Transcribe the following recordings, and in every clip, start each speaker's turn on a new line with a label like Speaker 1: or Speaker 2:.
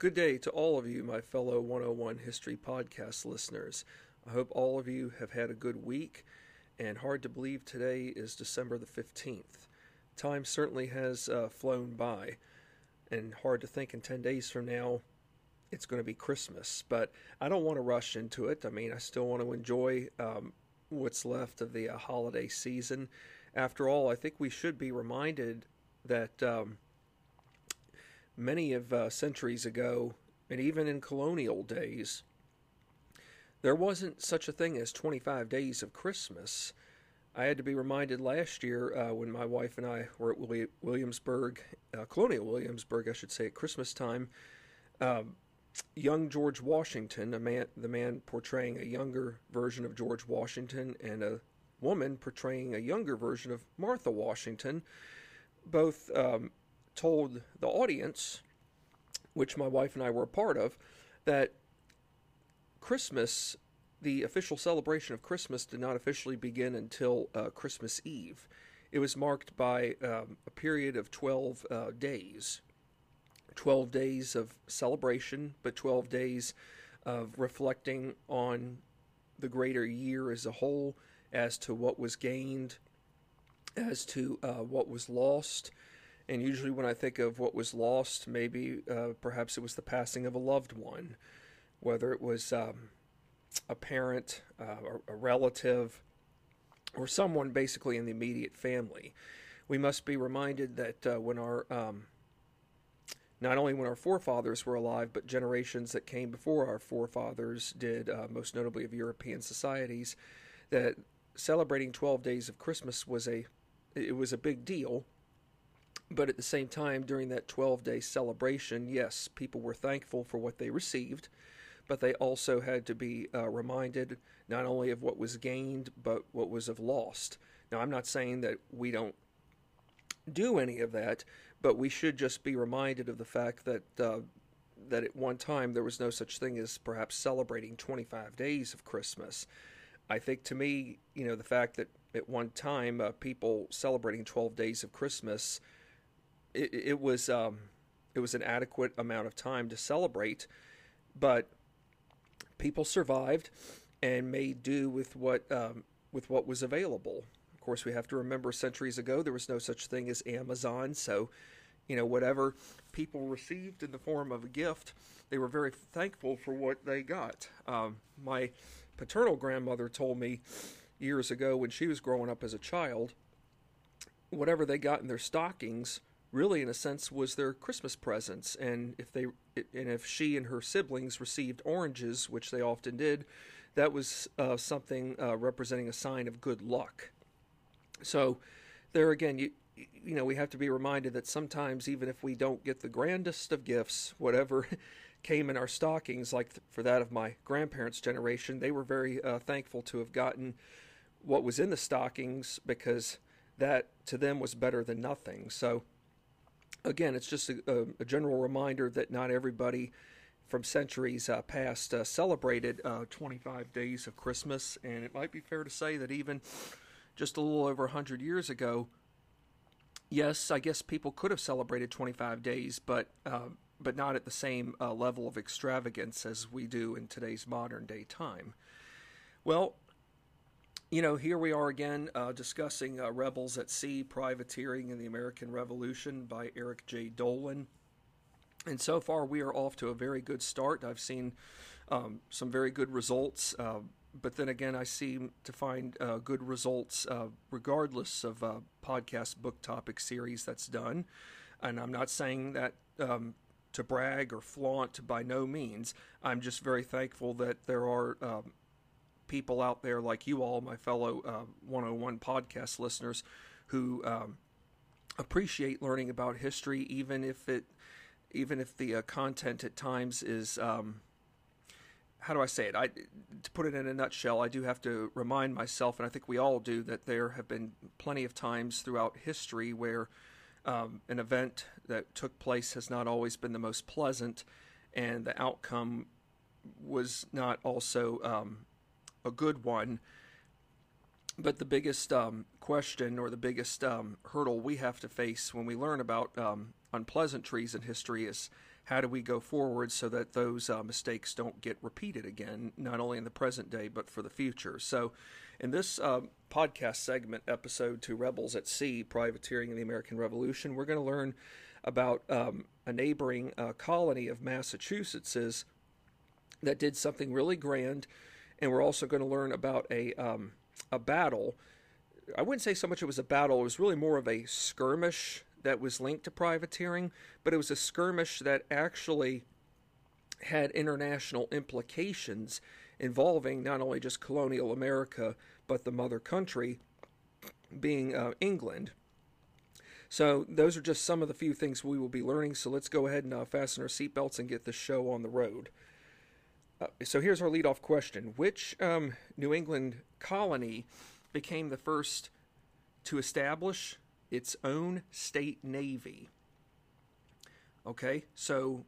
Speaker 1: Good day to all of you, my fellow 101 History Podcast listeners. I hope all of you have had a good week, and hard to believe today is December the 15th. Time certainly has uh, flown by, and hard to think in 10 days from now it's going to be Christmas. But I don't want to rush into it. I mean, I still want to enjoy um, what's left of the uh, holiday season. After all, I think we should be reminded that. Um, many of uh, centuries ago, and even in colonial days, there wasn't such a thing as 25 days of Christmas. I had to be reminded last year uh, when my wife and I were at Williamsburg, uh, Colonial Williamsburg, I should say, at Christmas time. Um, young George Washington, a man, the man portraying a younger version of George Washington, and a woman portraying a younger version of Martha Washington, both um, told the audience, which my wife and I were a part of, that Christmas, the official celebration of Christmas, did not officially begin until uh, Christmas Eve. It was marked by um, a period of 12 uh, days. 12 days of celebration, but 12 days of reflecting on the greater year as a whole, as to what was gained, as to uh, what was lost, and usually, when I think of what was lost, maybe uh, perhaps it was the passing of a loved one, whether it was um, a parent, uh, or a relative, or someone basically in the immediate family. We must be reminded that uh, when our um, not only when our forefathers were alive, but generations that came before our forefathers did, uh, most notably of European societies, that celebrating 12 days of Christmas was a it was a big deal but at the same time, during that 12 day celebration, yes, people were thankful for what they received, but they also had to be uh, reminded not only of what was gained, but what was of lost. Now, I'm not saying that we don't do any of that, but we should just be reminded of the fact that. Uh, that at one time there was no such thing as perhaps celebrating 25 days of Christmas. I think to me, you know, the fact that at one time uh, people celebrating 12 days of Christmas it, it was um, it was an adequate amount of time to celebrate, but people survived and made do with what um, with what was available. Of course, we have to remember centuries ago there was no such thing as Amazon, so you know whatever people received in the form of a gift, they were very thankful for what they got. Um, my paternal grandmother told me years ago when she was growing up as a child, whatever they got in their stockings really in a sense was their Christmas presents. And if they and if she and her siblings received oranges which they often did that was uh, something uh, representing a sign of good luck. So there again you you know we have to be reminded that sometimes even if we don't get the grandest of gifts whatever came in our stockings like for that of my grandparents generation they were very uh, thankful to have gotten what was in the stockings because that to them was better than nothing. So again, it's just a, a, general reminder that not everybody from centuries uh, past uh, celebrated uh, 25 days of Christmas, and it might be fair to say that even just a little over 100 years ago, yes, I guess people could have celebrated 25 days, but uh, but not at the same uh, level of extravagance as we do in today's modern day time. Well, you know, here we are again uh, discussing uh, Rebels at Sea Privateering in the American Revolution by Eric J. Dolin. And so far, we are off to a very good start. I've seen um, some very good results, uh, but then again, I seem to find uh, good results uh, regardless of uh, podcast book topic series that's done. And I'm not saying that um, to brag or flaunt by no means. I'm just very thankful that there are um, people out there like you all, my fellow uh, 101 podcast listeners, who um, appreciate learning about history, even if it, even if the uh, content at times is, um, how do I say it? I, to put it in a nutshell, I do have to remind myself, and I think we all do, that there have been plenty of times throughout history where um, an event that took place has not always been the most pleasant, and the outcome was not also um, a good one. But the biggest um, question or the biggest um, hurdle we have to face when we learn about um, unpleasantries in history is how do we go forward so that those uh, mistakes don't get repeated again, not only in the present day but for the future. So, in this uh, podcast segment, episode to Rebels at Sea Privateering in the American Revolution, we're going to learn about um, a neighboring uh, colony of Massachusetts's that did something really grand, and we're also going to learn about a um, a battle. I wouldn't say so much it was a battle; it was really more of a skirmish that was linked to privateering, but it was a skirmish that actually had international implications involving not only just colonial America but the mother country, being uh, England. So those are just some of the few things we will be learning. So let's go ahead and uh, fasten our seatbelts and get the show on the road. Uh, so here's our leadoff question: Which um, New England colony became the first to establish its own state navy? Okay, so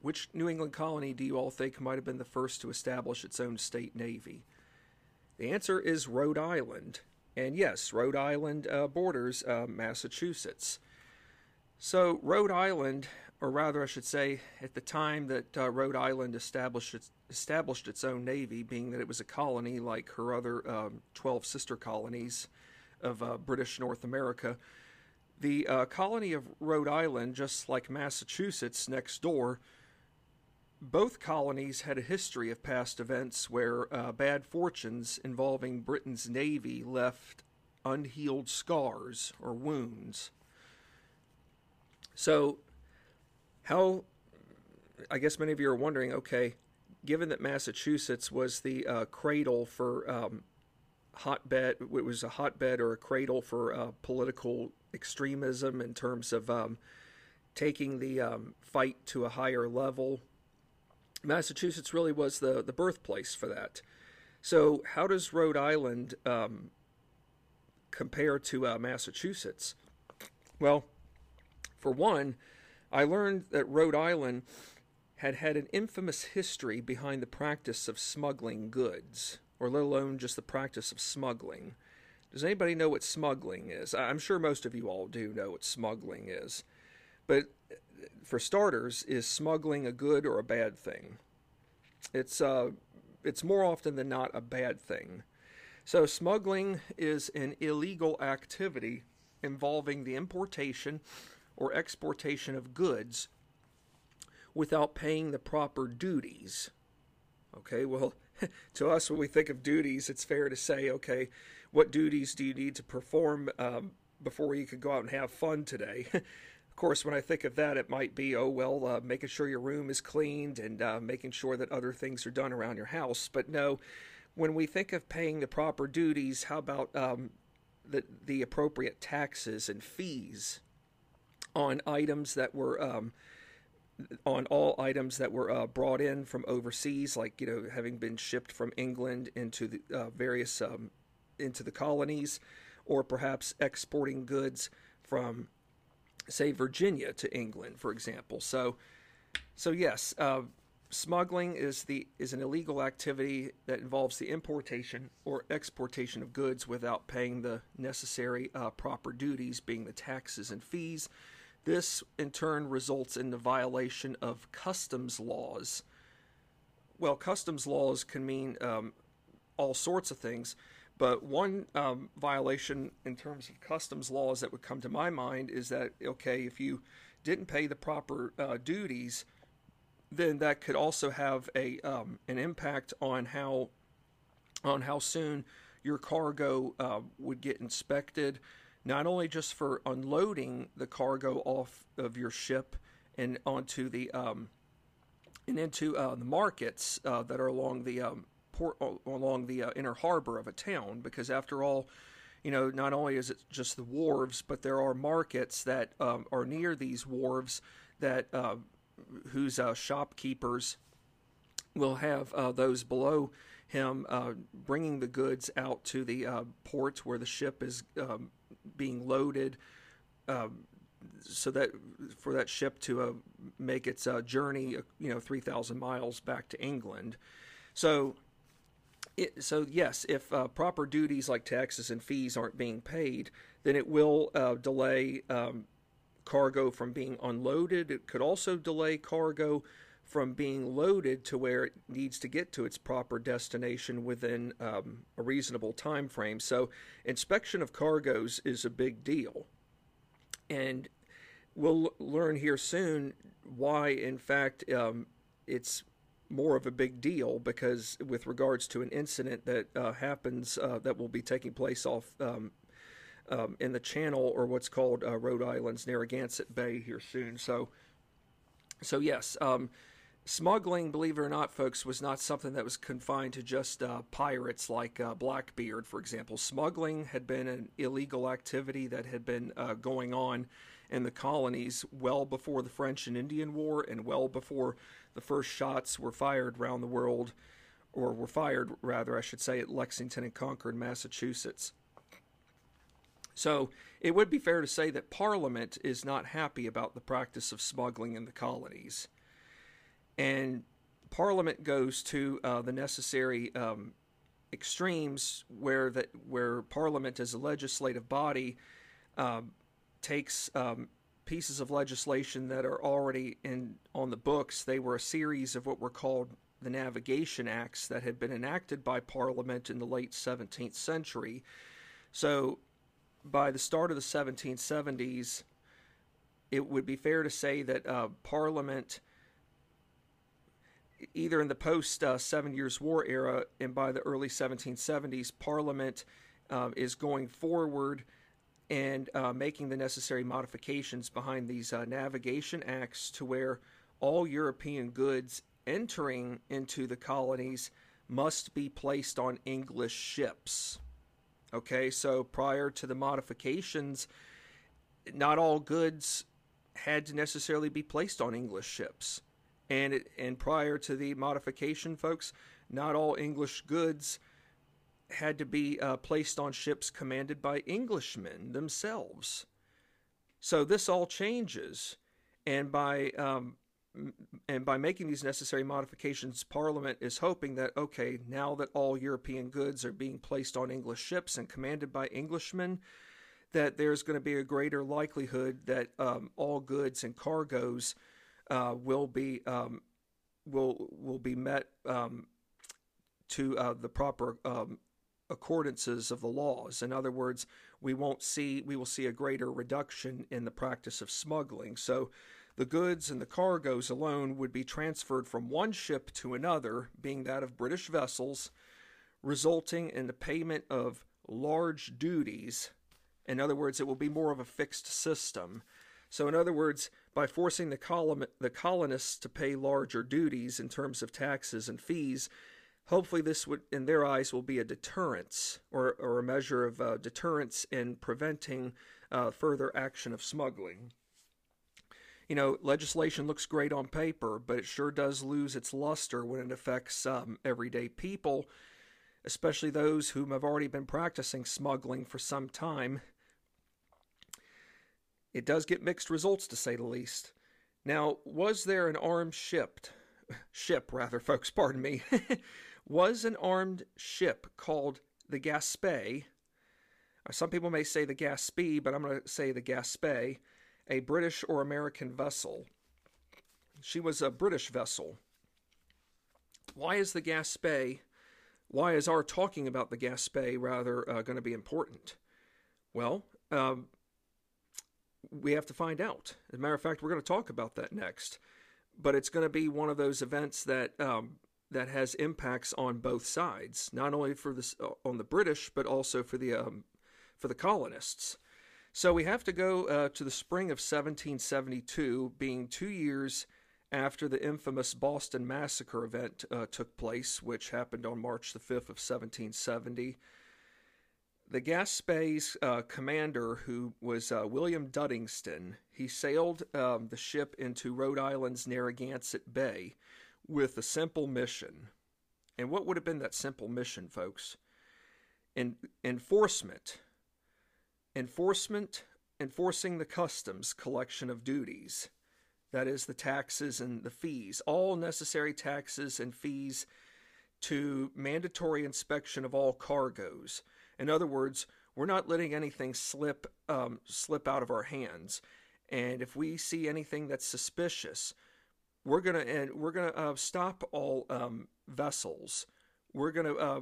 Speaker 1: which New England colony do you all think might have been the first to establish its own state navy? The answer is Rhode Island. And yes, Rhode Island uh, borders uh, Massachusetts. So, Rhode Island, or rather, I should say, at the time that uh, Rhode Island established its, established its own navy, being that it was a colony like her other um, 12 sister colonies of uh, British North America, the uh, colony of Rhode Island, just like Massachusetts next door, both colonies had a history of past events where uh, bad fortunes involving Britain's navy left unhealed scars or wounds. So, how, I guess many of you are wondering okay, given that Massachusetts was the uh, cradle for um, hotbed, it was a hotbed or a cradle for uh, political extremism in terms of um, taking the um, fight to a higher level Massachusetts really was the, the birthplace for that. So, how does Rhode Island um, compare to uh, Massachusetts? Well, for one, I learned that Rhode Island had had an infamous history behind the practice of smuggling goods, or let alone just the practice of smuggling. Does anybody know what smuggling is? I'm sure most of you all do know what smuggling is. But for starters, is smuggling a good or a bad thing? It's uh, it's more often than not a bad thing. So smuggling is an illegal activity involving the importation or exportation of goods without paying the proper duties. Okay, well, to us, when we think of duties, it's fair to say, okay, what duties do you need to perform um, before you can go out and have fun today? Of course, when I think of that, it might be, oh, well, uh, making sure your room is cleaned and uh, making sure that other things are done around your house. But no, when we think of paying the proper duties, how about um, the, the appropriate taxes and fees on items that were. Um, on all items that were uh, brought in from overseas, like you know, having been shipped from England into the uh, various um, into the colonies, or perhaps exporting goods from say Virginia to England, for example. So, so yes, uh, smuggling is the is an illegal activity that involves the importation or exportation of goods without paying the necessary uh, proper duties, being the taxes and fees. This in turn results in the violation of customs laws. Well, customs laws can mean um, all sorts of things. But one um, violation in terms of customs laws that would come to my mind is that, okay, if you didn't pay the proper uh, duties, then that could also have a um, an impact on how on how soon your cargo uh, would get inspected, not only just for unloading the cargo off of your ship and onto the um, and into uh, the markets uh, that are along the um, port along the uh, inner harbor of a town because after all you know not only is it just the wharves but there are markets that um, are near these wharves that uh, whose uh, shopkeepers will have uh, those below him uh, bringing the goods out to the uh, port where the ship is um, being loaded um, so that for that ship to make its journey you know 3000 miles back to England so it, so yes, if uh, proper duties like taxes and fees aren't being paid, then it will uh, delay um, cargo from being unloaded. It could also delay cargo from being loaded to where it needs to get to its proper destination within um, a reasonable time frame. So, inspection of cargoes is a big deal. And we'll learn here soon why, in fact, um, it's more of a big deal because, with regards to an incident that uh, happens uh, that will be taking place off um, um, in the channel or what's called uh, Rhode Island's Narragansett Bay here soon. So, so yes, um, smuggling, believe it or not, folks, was not something that was confined to just uh, pirates like uh, Blackbeard, for example. Smuggling had been an illegal activity that had been uh, going on in the colonies well before the French and Indian War and well before the first shots were fired around the world, or were fired, rather, I should say, at Lexington and Concord, Massachusetts. So it would be fair to say that Parliament is not happy about the practice of smuggling in the colonies and Parliament goes to uh, the necessary um, extremes where that where Parliament as a legislative body um, takes um, pieces of legislation that are already in on the books. They were a series of what were called the Navigation Acts that had been enacted by Parliament in the late 17th century. So, by the start of the 1770s, it would be fair to say that uh, Parliament either in the post uh, Seven Years' War era and by the early 1770s, Parliament um, is going forward and uh, making the necessary modifications behind these uh, navigation acts to where all European goods entering into the colonies must be placed on English ships. Okay, so prior to the modifications, not all goods had to necessarily be placed on English ships and it, and prior to the modification, folks, not all English goods had to be uh, placed on ships commanded by Englishmen themselves. So this all changes, and by um, and by making these necessary modifications, Parliament is hoping that okay, now that all European goods are being placed on English ships and commanded by Englishmen, that there's going to be a greater likelihood that um, all goods and cargoes uh, will be um, will will be met um, to uh, the proper um, accordances of the laws. In other words, we won't see we will see a greater reduction in the practice of smuggling. So the goods and the cargoes alone would be transferred from one ship to another, being that of British vessels, resulting in the payment of large duties. In other words, it will be more of a fixed system. So, in other words, by forcing the, colon- the colonists to pay larger duties in terms of taxes and fees, hopefully this would, in their eyes, will be a deterrence or, or a measure of uh, deterrence in preventing uh, further action of smuggling. You know, legislation looks great on paper, but it sure does lose its luster when it affects um, everyday people, especially those whom have already been practicing smuggling for some time it does get mixed results, to say the least. Now, was there an armed ship, ship rather, folks, pardon me, was an armed ship called the Gaspé, uh, some people may say the Gaspee, but I'm going to say the Gaspé, a British or American vessel. She was a British vessel. Why is the Gaspé, why is our talking about the Gaspé rather uh, going to be important? Well, um, we have to find out. As a matter of fact, we're going to talk about that next. But it's going to be one of those events that um, that has impacts on both sides, not only for the uh, on the British, but also for the um, for the colonists. So we have to go uh, to the spring of 1772, being two years after the infamous Boston Massacre event uh, took place, which happened on March the 5th of 1770 the Gaspé's uh, commander, who was uh, William Duddingston, he sailed um, the ship into Rhode Island's Narragansett Bay with a simple mission. And what would have been that simple mission, folks? En- enforcement. Enforcement, enforcing the customs collection of duties. That is, the taxes and the fees, all necessary taxes and fees to mandatory inspection of all cargoes in other words, we're not letting anything slip um, slip out of our hands. and if we see anything that's suspicious, we're gonna and we're gonna uh, stop all um, vessels. We're gonna uh,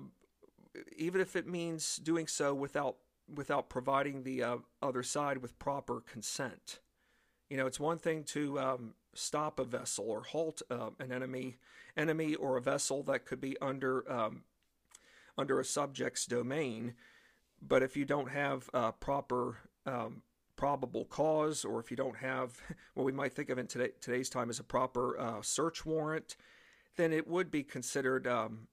Speaker 1: even if it means doing so without without providing the uh, other side with proper consent. You know, it's one thing to um, stop a vessel or halt uh, an enemy enemy or a vessel that could be under um, under a subject's domain, but if you don't have uh, proper um, probable cause, or if you don't have what we might think of in today, today's time as a proper uh, search warrant, then it would be considered um,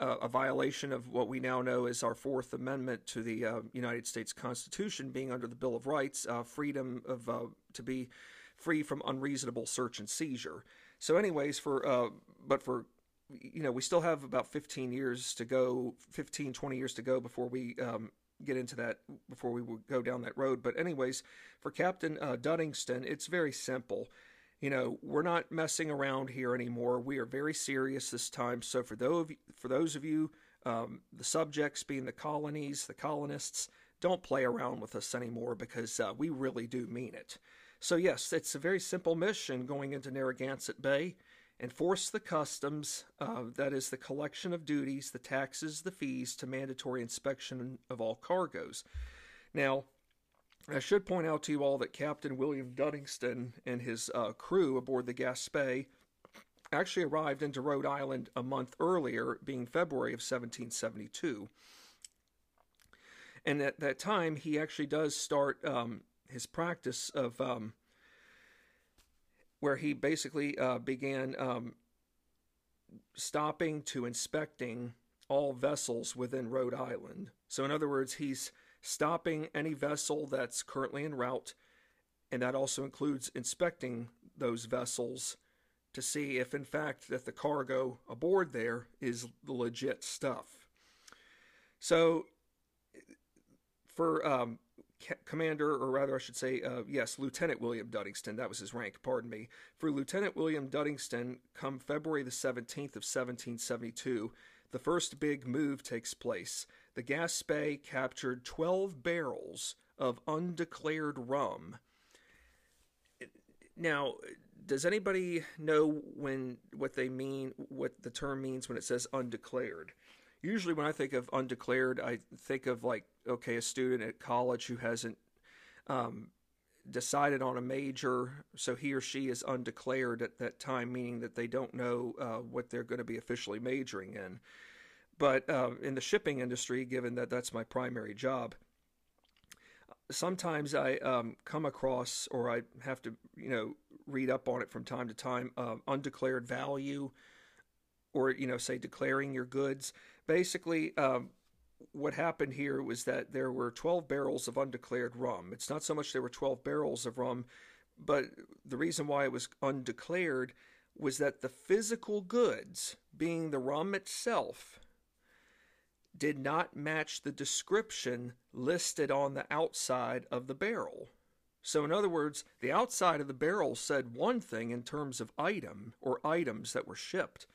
Speaker 1: a, a, violation of what we now know as our Fourth Amendment to the uh, United States Constitution, being under the Bill of Rights, uh, freedom of uh, to be free from unreasonable search and seizure. So, anyways, for uh, but for you know, we still have about 15 years to go, 15, 20 years to go before we um, get into that before we would go down that road. But anyways, for Captain uh, it's very simple. You know, we're not messing around here anymore. We are very serious this time. So for those for those of you, um, the subjects being the colonies, the colonists, don't play around with us anymore because uh, we really do mean it. So yes, it's a very simple mission going into Narragansett Bay enforce the customs, uh, that is, the collection of duties, the taxes, the fees, to mandatory inspection of all cargoes. Now, I should point out to you all that Captain William Duddingston and his uh, crew aboard the Gaspé actually arrived into Rhode Island a month earlier, being February of 1772. And at that time, he actually does start um, his practice of um, where he basically uh, began um, stopping to inspecting all vessels within Rhode Island. So, in other words, he's stopping any vessel that's currently en route, and that also includes inspecting those vessels to see if, in fact, that the cargo aboard there is the legit stuff. So, for um, Commander, or rather, I should say, uh, yes, Lieutenant William Duddingston, that was his rank, pardon me. For Lieutenant William Duddingston, come February the 17th of 1772, the first big move takes place. The Gaspé captured 12 barrels of undeclared rum. Now, does anybody know when what they mean, what the term means when it says undeclared? Usually when I think of undeclared, I think of like okay, a student at college who hasn't um, decided on a major, so he or she is undeclared at that time, meaning that they don't know uh, what they're going to be officially majoring in. But uh, in the shipping industry, given that that's my primary job, sometimes I um, come across or I have to, you know, read up on it from time to time, uh, undeclared value, or you know, say declaring your goods basically, um, what happened here was that there were 12 barrels of undeclared rum. It's not so much there were 12 barrels of rum, but the reason why it was undeclared was that the physical goods, being the rum itself, did not match the description listed on the outside of the barrel. So, in other words, the outside of the barrel said one thing in terms of item or items that were shipped,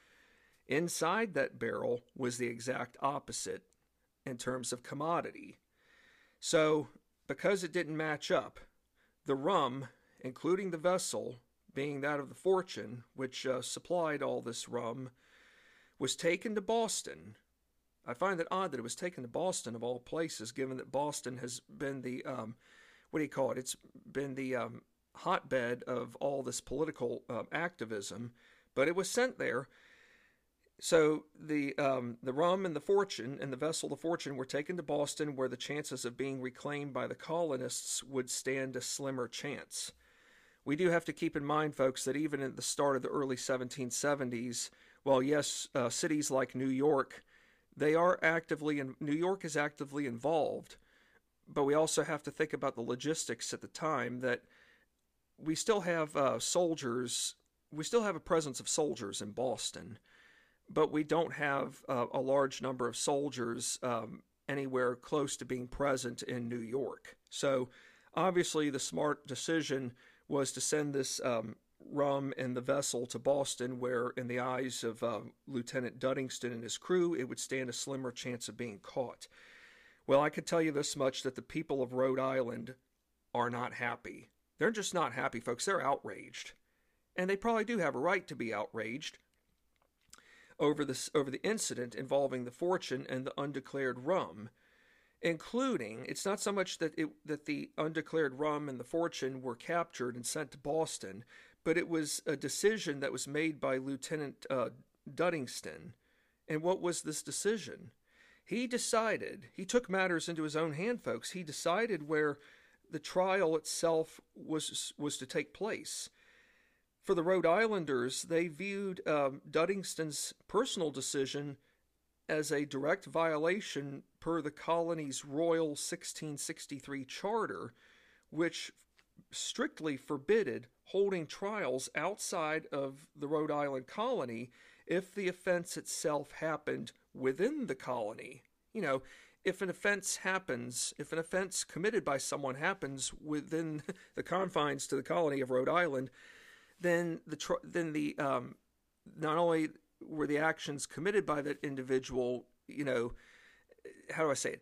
Speaker 1: Inside that barrel was the exact opposite in terms of commodity. So, because it didn't match up, the rum, including the vessel, being that of the Fortune, which uh, supplied all this rum, was taken to Boston. I find it odd that it was taken to Boston of all places, given that Boston has been the um, what do you call it? It's been the um, hotbed of all this political uh, activism, but it was sent there so the um, the rum and the fortune and the vessel the fortune were taken to Boston, where the chances of being reclaimed by the colonists would stand a slimmer chance. We do have to keep in mind, folks, that even at the start of the early 1770s, while yes, uh, cities like New York, they are actively in New York is actively involved, but we also have to think about the logistics at the time that we still have uh, soldiers, we still have a presence of soldiers in Boston but we don't have uh, a large number of soldiers um, anywhere close to being present in New York. So, obviously, the smart decision was to send this um, rum and the vessel to Boston, where, in the eyes of uh, Lieutenant Duddingston and his crew, it would stand a slimmer chance of being caught. Well, I could tell you this much that the people of Rhode Island are not happy. They're just not happy, folks. They're outraged. And they probably do have a right to be outraged over this over the incident involving the fortune and the undeclared rum, including it's not so much that it that the undeclared rum and the fortune were captured and sent to Boston, but it was a decision that was made by Lieutenant uh, Duddingston. And what was this decision? He decided, he took matters into his own hand, folks. He decided where the trial itself was was to take place. For the Rhode Islanders, they viewed um, Duddingston's personal decision as a direct violation per the colony's Royal 1663 Charter, which strictly forbidded holding trials outside of the Rhode Island colony if the offense itself happened within the colony. You know, if an offense happens, if an offense committed by someone happens within the confines to the colony of Rhode Island, then the then the um, not only were the actions committed by that individual, you know, how do I say it?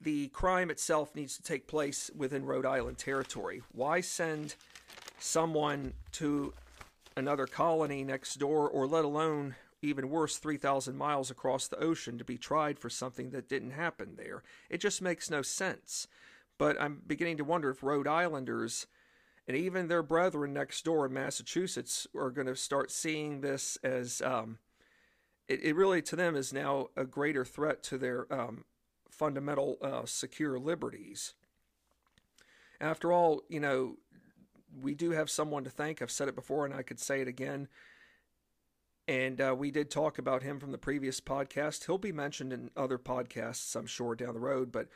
Speaker 1: The crime itself needs to take place within Rhode Island territory. Why send someone to another colony next door, or let alone even worse, 3,000 miles across the ocean to be tried for something that didn't happen there. It just makes no sense. But I'm beginning to wonder if Rhode Islanders and even their brethren next door in Massachusetts are going to start seeing this as um, it, it, really to them is now a greater threat to their um, fundamental uh, secure liberties. After all, you know, we do have someone to thank. I've said it before and I could say it again. And uh, we did talk about him from the previous podcast. He'll be mentioned in other podcasts, I'm sure, down the road. But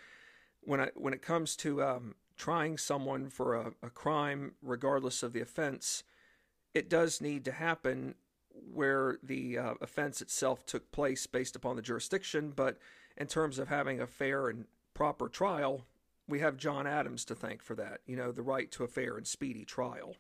Speaker 1: when I when it comes to um, trying someone for a, a crime, regardless of the offense, it does need to happen where the uh, offense itself took place based upon the jurisdiction. But in terms of having a fair and proper trial, we have John Adams to thank for that. You know, the right to a fair and speedy trial.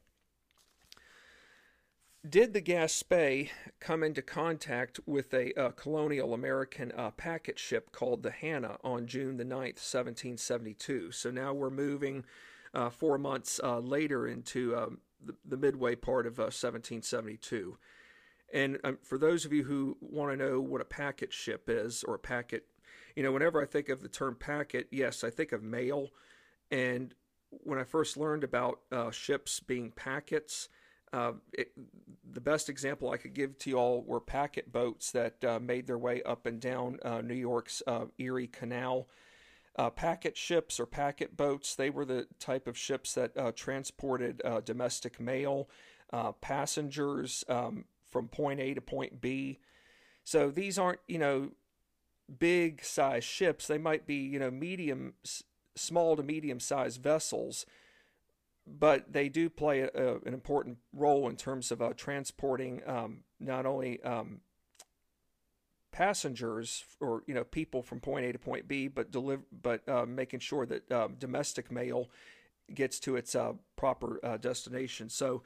Speaker 1: Did the Gaspé come into contact with a colonial American uh, packet ship called the Hannah on June the 9th, 1772? So now we're moving uh, four months uh, later into um, the, the, midway part of 1772. Uh, and um, for those of you who want to know what a packet ship is, or a packet, you know, whenever I think of the term packet, yes, I think of mail. And when I first learned about uh, ships being packets, uh, it, the best example I could give to you all were packet boats that uh, made their way up and down uh, New York's uh, Erie Canal. Uh, packet ships or packet boats, they were the type of ships that transported domestic mail, passengers um, from point A to point B. So these aren't, you know, big size ships. They might be, you know, medium, small to medium sized vessels but they do play a, an important role in terms of uh, transporting um, not only um, passengers or you know people from point A to point B, but deliver but uh, making sure that um, domestic mail gets to its uh, proper uh, destination. So.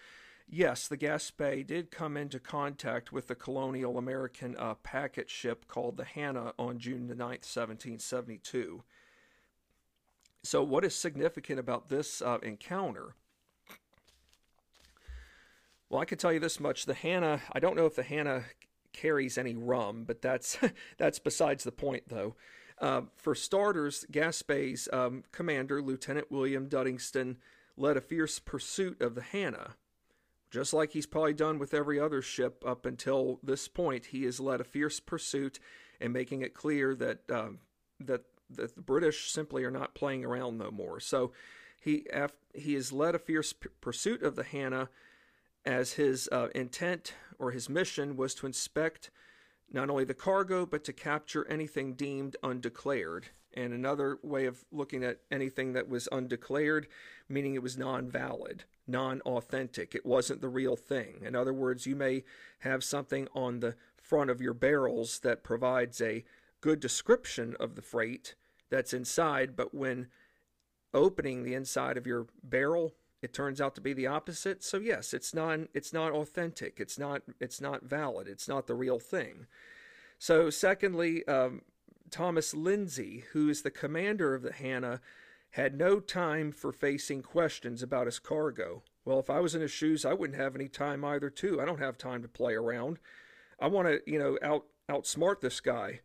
Speaker 1: Yes, the Gaspé did come into contact with the colonial American uh, packet ship called the Hannah on June the 9th, 1772. So, what is significant about this uh, encounter? Well, I can tell you this much: the Hannah. I don't know if the Hannah carries any rum, but that's that's besides the point, though. Uh, for starters, Gaspé's um, commander, Lieutenant William Duddingston, led a fierce pursuit of the Hannah. Just like he's probably done with every other ship up until this point, he has led a fierce pursuit and making it clear that um, that that the British simply are not playing around no more. So he he has led a fierce p- pursuit of the Hannah, as his uh, intent or his mission was to inspect not only the cargo but to capture anything deemed undeclared. And another way of looking at anything that was undeclared, meaning it was non valid, non authentic. It wasn't the real thing. In other words, you may have something on the front of your barrels that provides a good description of the freight, that's inside, but when opening the inside of your barrel, it turns out to be the opposite. So yes, it's not it's not authentic. It's not it's not valid. It's not the real thing. So secondly, um, Thomas Lindsay, who is the commander of the Hannah, had no time for facing questions about his cargo. Well, if I was in his shoes, I wouldn't have any time either, too. I don't have time to play around. I want to, you know, out outsmart this guy.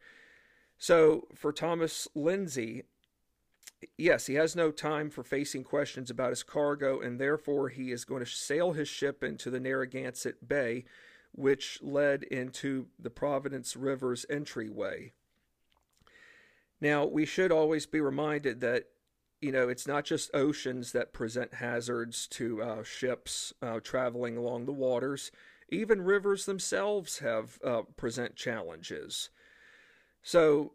Speaker 1: So for Thomas Lindsay, yes, he has no time for facing questions about his cargo, and therefore he is going to sail his ship into the Narragansett Bay, which led into the Providence River's entryway. Now, we should always be reminded that, you know, it's not just oceans that present hazards to uh, ships uh, traveling along the waters. Even rivers themselves have uh, present challenges. So,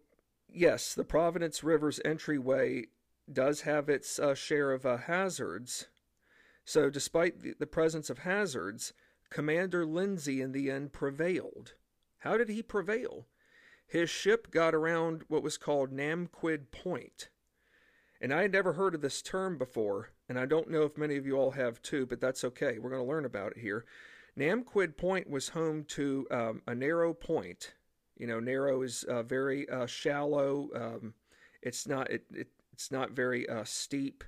Speaker 1: yes, the Providence River's entryway does have its uh, share of uh, hazards. So, despite the, the presence of hazards, Commander Lindsay in the end prevailed. How did he prevail? His ship got around what was called Namquid Point. And I had never heard of this term before, and I don't know if many of you all have too, but that's okay. We're going to learn about it here. Namquid Point was home to um, a narrow point. You know, narrow is uh, very uh, shallow. Um, it's not it, it, it's not very uh, steep.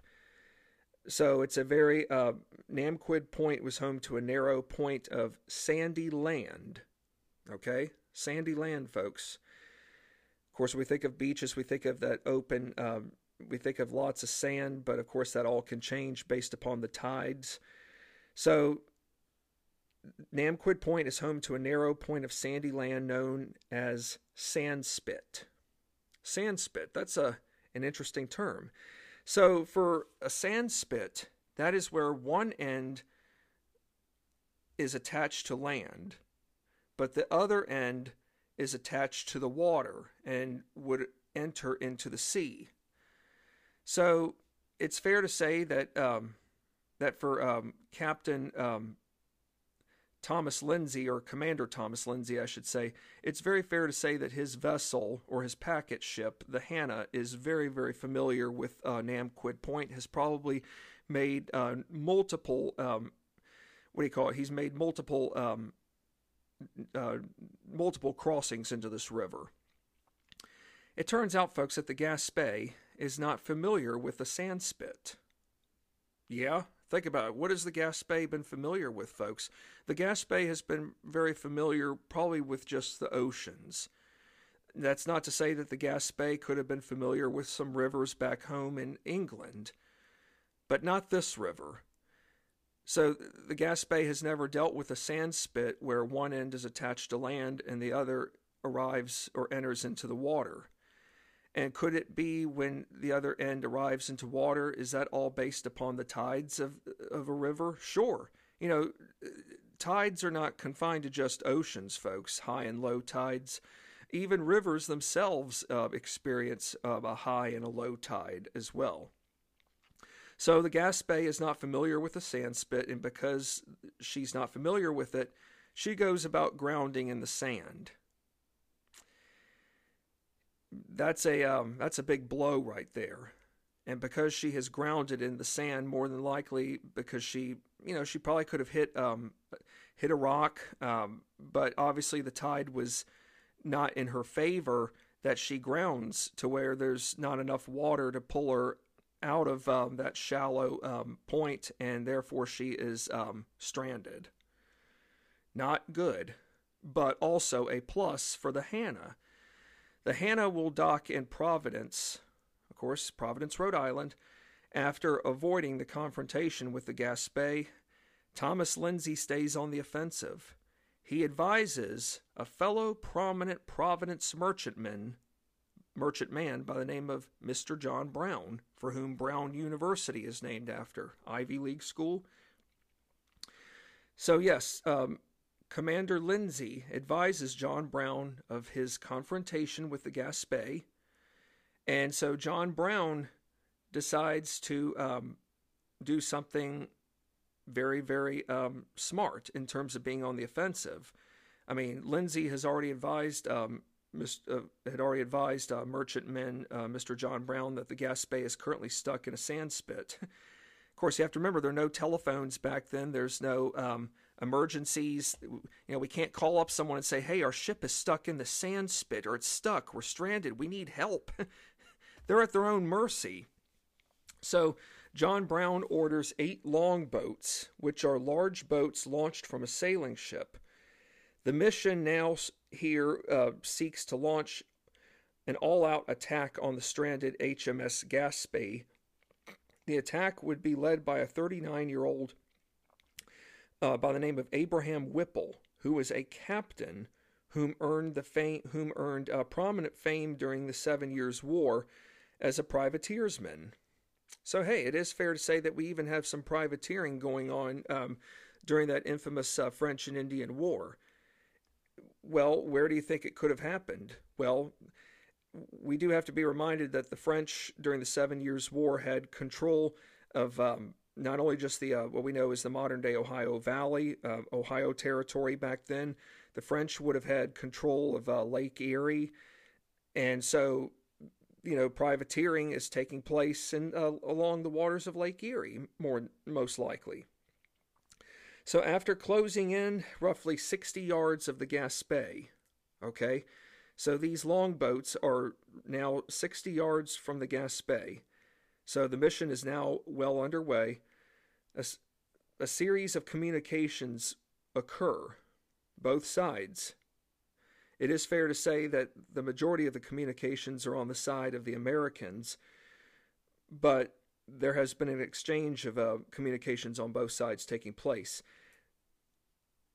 Speaker 1: So it's a very uh, Namquid Point was home to a narrow point of sandy land. Okay, sandy land, folks. Of course, we think of beaches, we think of that open, um, we think of lots of sand, but of course that all can change based upon the tides. So Namquid Point is home to a narrow point of sandy land known as sandspit. Sandspit, that's a an interesting term. So for a sandspit, that is where one end is attached to land, but the other end is attached to the water and would enter into the sea. So it's fair to say that um, that for um, Captain um, Thomas Lindsay, or Commander Thomas Lindsay, I should say, it's very fair to say that his vessel or his packet ship, the Hannah, is very, very familiar with uh, Namquid Point, has probably made uh, multiple, um, what do you call it? He's made multiple, um, uh, multiple crossings into this river. It turns out, folks, that the Gaspé is not familiar with the sand spit. Yeah, Think about it. What has the Gaspé been familiar with, folks? The Gaspé has been very familiar probably with just the oceans. That's not to say that the Gaspé could have been familiar with some rivers back home in England, but not this river. So the Gaspé has never dealt with a sand spit where one end is attached to land and the other arrives or enters into the water. And could it be when the other end arrives into water? Is that all based upon the tides of of a river? Sure. You know, tides are not confined to just oceans, folks. High and low tides. Even rivers themselves uh, experience uh, a high and a low tide as well. So the Gaspé is not familiar with the sand spit, and because she's not familiar with it, she goes about grounding in the sand that's a um, that's a big blow right there. And because she has grounded in the sand, more than likely, because she, you know, she probably could have hit um, hit a rock, um, but obviously the tide was not in her favor. That she grounds to where there's not enough water to pull her out of um, that shallow um, point, and therefore she is um, stranded. Not good, but also a plus for the Hannah the Hannah will dock in Providence, of course, Providence, Rhode Island, after avoiding the confrontation with the Gaspé. Thomas Lindsay stays on the offensive. He advises a fellow prominent Providence merchantman, merchantman by the name of Mr. John Brown, for whom Brown University is named after, Ivy League school. So yes, um, Commander Lindsay advises John Brown of his confrontation with the Gaspé. And so John Brown decides to um, do something very, very um, smart in terms of being on the offensive. I mean, Lindsay has already advised, um, uh, had already advised uh, merchantman uh, Mr. John Brown that the Gaspé is currently stuck in a sand spit. of course, you have to remember there are no telephones back then. There's no um, emergencies. You know, we can't call up someone and say, hey, our ship is stuck in the sand spit or it's stuck. We're stranded. We need help. They're at their own mercy. So John Brown orders eight longboats, which are large boats launched from a sailing ship. The mission now here uh, seeks to launch an all out attack on the stranded HMS Gaspé. The attack would be led by a 39 year old uh, by the name of Abraham Whipple, who was a captain whom earned the fame, whom earned uh, prominent fame during the Seven Years' War as a privateersman. So hey, it is fair to say that we even have some privateering going on um, during that infamous uh, French and Indian War. Well, where do you think it could have happened? Well, we do have to be reminded that the French during the Seven Years' War had control of um, not only just the uh, what we know is the modern day Ohio Valley, uh, Ohio Territory back then. The French would have had control of uh, Lake Erie, and so you know privateering is taking place in uh, along the waters of Lake Erie, more most likely. So after closing in roughly 60 yards of the Gaspé, okay, so these longboats are now 60 yards from the Gaspé. So the mission is now well underway. A, a series of communications occur, both sides. It is fair to say that the majority of the communications are on the side of the Americans, but there has been an exchange of uh, communications on both sides taking place.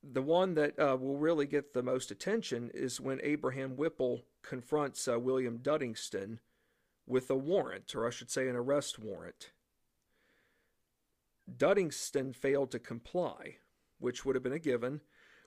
Speaker 1: The one that uh, will really get the most attention is when Abraham Whipple confronts uh, William Duddingston with a warrant, or I should say, an arrest warrant. Duddingston failed to comply, which would have been a given.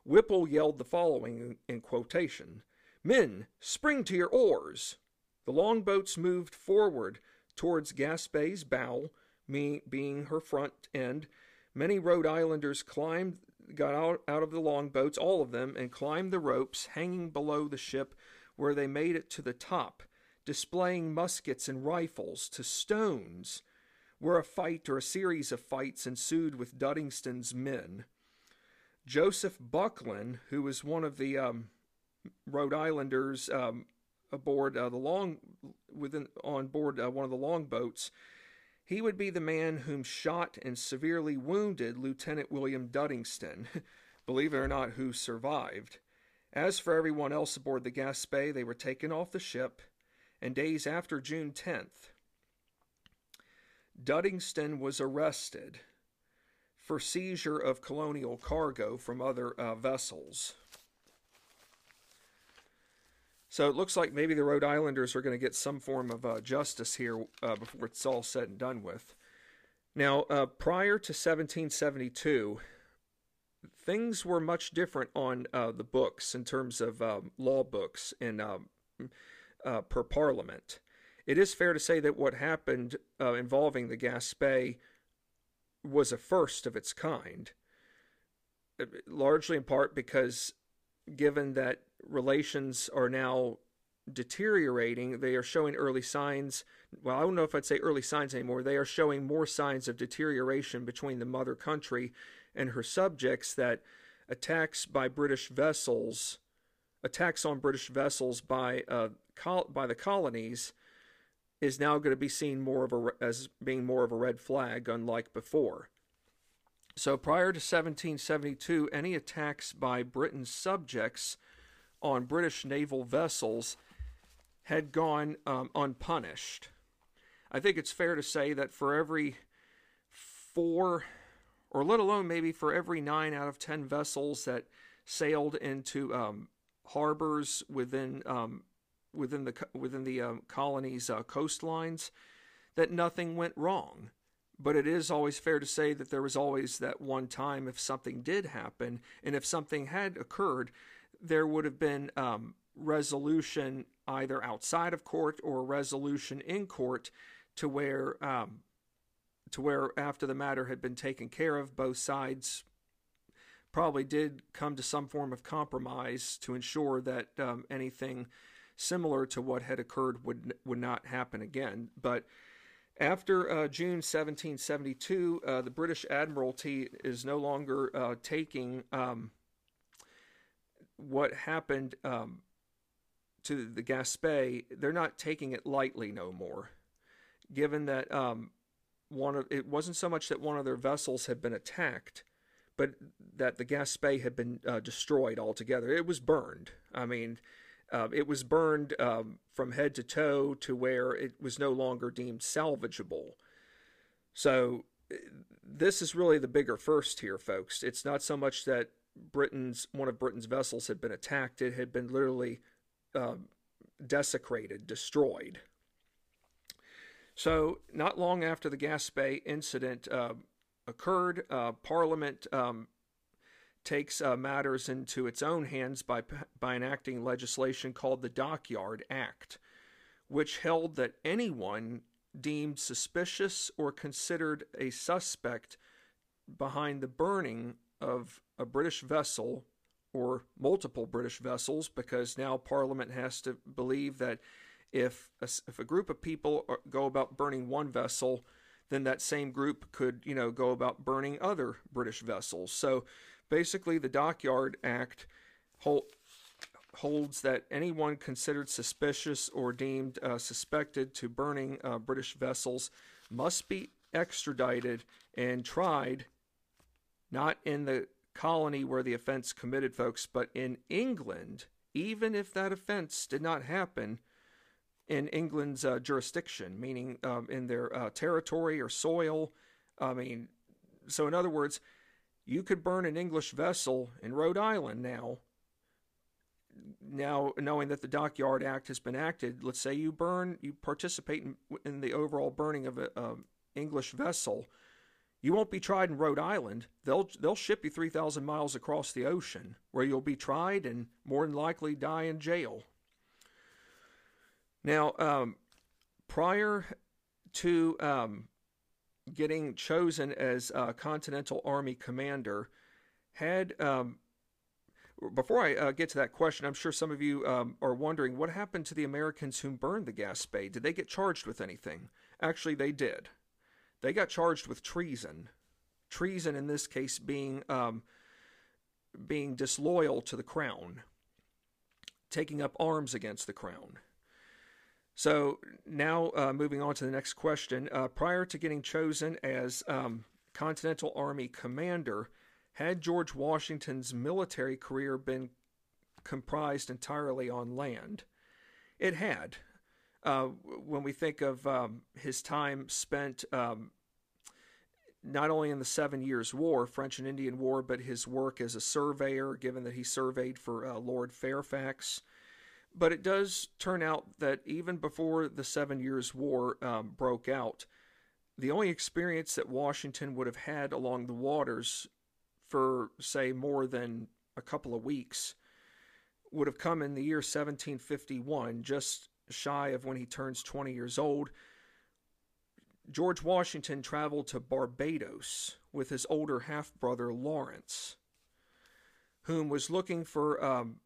Speaker 1: Whipple yelled the following in quotation Men, spring to your oars! The longboats moved forward towards Gaspé's bow, me being her front end. Many Rhode Islanders climbed, got out, out of the longboats, all of them, and climbed the ropes hanging below the ship, where they made it to the top, displaying muskets and rifles to stones, where a fight or a series of fights ensued with Duddingston's men. Joseph Bucklin, who was one of the um, Rhode Islanders um, aboard uh, the long within on board uh, one of the longboats, he would be the man whom shot and severely wounded Lieutenant William Duddingston, believe it or not, who survived. As for everyone else aboard the Gaspé, they were taken off the ship, and days after June 10th, Duddingston was arrested for seizure of colonial cargo from other uh, vessels. So it looks like maybe the Rhode Islanders are going to get some form of uh, justice here uh, before it's all said and done with. Now, uh, prior to 1772, things were much different on uh, the books in terms of um, law books and um, uh, per Parliament. It is fair to say that what happened uh, involving the Gaspé was a first of its kind, largely in part because given that relations are now deteriorating. They are showing early signs. Well, I don't know if I'd say early signs anymore. They are showing more signs of deterioration between the mother country and her subjects that attacks by British vessels, attacks on British vessels by uh, col- by the colonies, is now going to be seen more of a as being more of a red flag, unlike before. So prior to 1772, any attacks by Britain's subjects on British naval vessels had gone um, unpunished. I think it's fair to say that for every four, or let alone maybe for every nine out of ten vessels that sailed into um, harbors within um, within the within the um, colony's uh, coastlines, that nothing went wrong. But it is always fair to say that there was always that one time if something did happen, and if something had occurred, there would have been um, resolution either outside of court or resolution in court to where um, to where after the matter had been taken care of, both sides probably did come to some form of compromise to ensure that um, anything similar to what had occurred would would not happen again. But after uh, June 1772, uh, the British Admiralty is no longer uh, taking um, what happened um, to the Gaspé, they're not taking it lightly no more. Given that um, one of it wasn't so much that one of their vessels had been attacked, but that the Gaspé had been uh, destroyed altogether. It was burned. I mean, uh, it was burned um, from head to toe to where it was no longer deemed salvageable. So this is really the bigger first here, folks. It's not so much that Britain's one of Britain's vessels had been attacked; it had been literally um, desecrated, destroyed. So, not long after the Gaspé incident uh, occurred, uh, Parliament um, takes uh, matters into its own hands by, by enacting legislation called the Dockyard Act, which held that anyone deemed suspicious or considered a suspect behind the burning of a British vessel or multiple British vessels, because now Parliament has to believe that if a, if a group of people go about burning one vessel, then that same group could, you know, go about burning other British vessels. So basically, the Dockyard Act hold, holds that anyone considered suspicious or deemed uh, suspected to burning uh, British vessels must be extradited and tried, not in the colony where the offense committed, folks, but in England, even if that offense did not happen in England's uh, jurisdiction, meaning um, in their uh, territory or soil. I mean, so in other words, you could burn an English vessel in Rhode Island now. Now, knowing that the Dockyard Act has been acted, let's say you burn, you participate in, in the overall burning of an English vessel, you won't be tried in Rhode Island. They'll they'll ship you three thousand miles across the ocean, where you'll be tried and more than likely die in jail. Now, um, prior to um, getting chosen as a Continental Army commander, had um, before I uh, get to that question, I'm sure some of you um, are wondering what happened to the Americans who burned the Gaspé. Did they get charged with anything? Actually, they did. They got charged with treason. Treason, in this case, being um, being disloyal to the crown, taking up arms against the crown. So now, uh, moving on to the next question. Uh, prior to getting chosen as um, Continental Army commander, had George Washington's military career been comprised entirely on land? It had. Uh, when we think of um, his time spent um, not only in the Seven Years' War, French and Indian War, but his work as a surveyor, given that he surveyed for uh, Lord Fairfax, but it does turn out that even before the Seven Years' War um, broke out, the only experience that Washington would have had along the waters for, say, more than a couple of weeks would have come in the year 1751, just shy of when he turns 20 years old. George Washington traveled to Barbados with his older half brother Lawrence, whom was looking for um,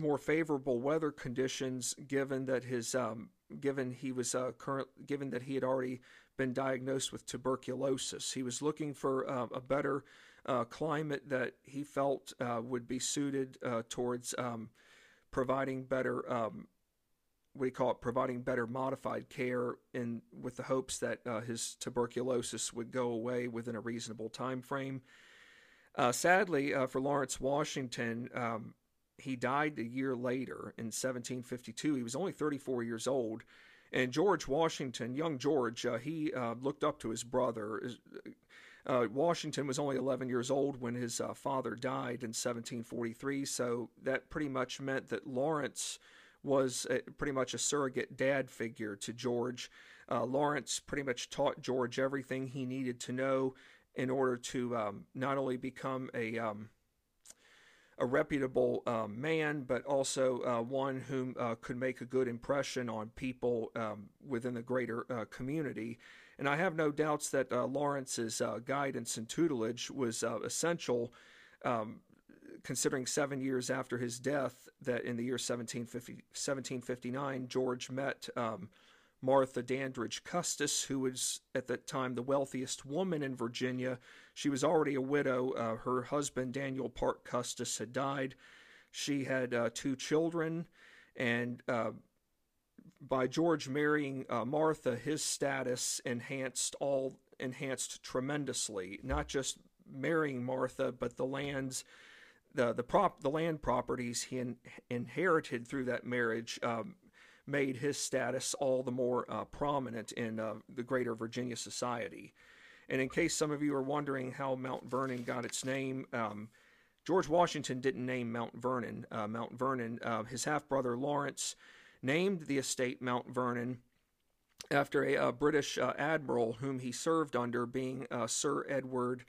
Speaker 1: more favorable weather conditions, given that his um, given he was uh, current given that he had already been diagnosed with tuberculosis. He was looking for uh, a better uh, climate that he felt uh, would be suited uh, towards um, providing better. Um, what do you call it? Providing better modified care, in with the hopes that uh, his tuberculosis would go away within a reasonable time frame. sadly, for Lawrence Washington, um, he died a year later in 1752. He was only 34 years old. And George Washington, young George, uh, he uh, looked up to his brother. Uh, Washington was only 11 years old when his uh, father died in 1743, so that pretty much meant that Lawrence was a, pretty much a surrogate dad figure to George. Uh, Lawrence pretty much taught George everything he needed to know in order to um, not only become a um, a reputable um, man, but also uh, one whom uh, could make a good impression on people um, within the greater uh, community. And I have no doubts that uh, Lawrence's uh, guidance and tutelage was uh, essential, um, considering seven years after his death, that in the year 1750, 1759, George met um, Martha Dandridge Custis, who was at that time the wealthiest woman in Virginia. She was already a widow. Uh, her husband, Daniel Parke Custis, had died. She had uh, two children, and uh, by George marrying uh, Martha, his status enhanced all enhanced tremendously. Not just marrying Martha, but the lands, the the prop, the land properties he in, inherited through that marriage um, made his status all the more uh, prominent in uh, the greater Virginia society. And in case some of you are wondering how Mount Vernon got its name, um, George Washington didn't name Mount Vernon. Uh, Mount Vernon, uh, his half brother Lawrence named the estate Mount Vernon after a, a British uh, admiral whom he served under, being uh, Sir Edward.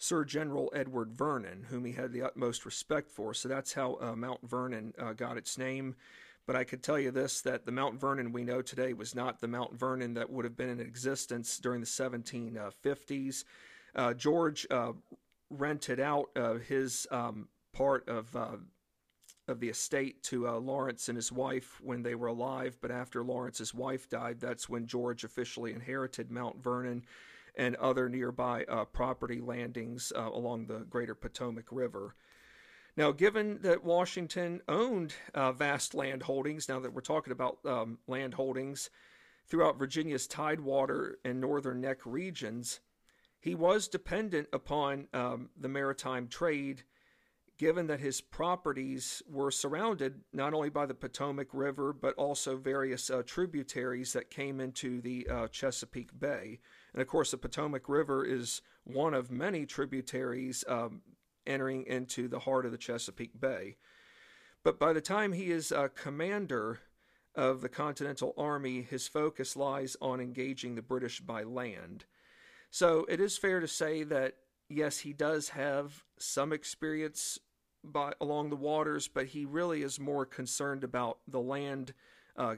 Speaker 1: Sir General Edward Vernon, whom he had the utmost respect for. So that's how Mount Vernon got its name. But I could tell you this that the Mount Vernon we know today was not the Mount Vernon that would have been in existence during the 1750s. Uh, George uh, rented out uh, his um, part of uh, of the estate to uh, Lawrence and his wife when they were alive. But after Lawrence's wife died, that's when George officially inherited Mount Vernon and other nearby uh, property landings along the greater Potomac River. Now, given that Washington owned uh, vast land holdings, now that we're talking about um, land holdings throughout Virginia's Tidewater and Northern Neck regions, he was dependent upon um, the maritime trade, given that his properties were surrounded not only by the Potomac River, but also various uh, tributaries that came into the uh, Chesapeake Bay. And of course, the Potomac River is one of many tributaries um, entering into the heart of the Chesapeake Bay. But by the time he is a commander of the Continental Army, his focus lies on engaging the British by land. So it is fair to say that, yes, he does have some experience by, along the waters, but he really is more concerned about the land, uh,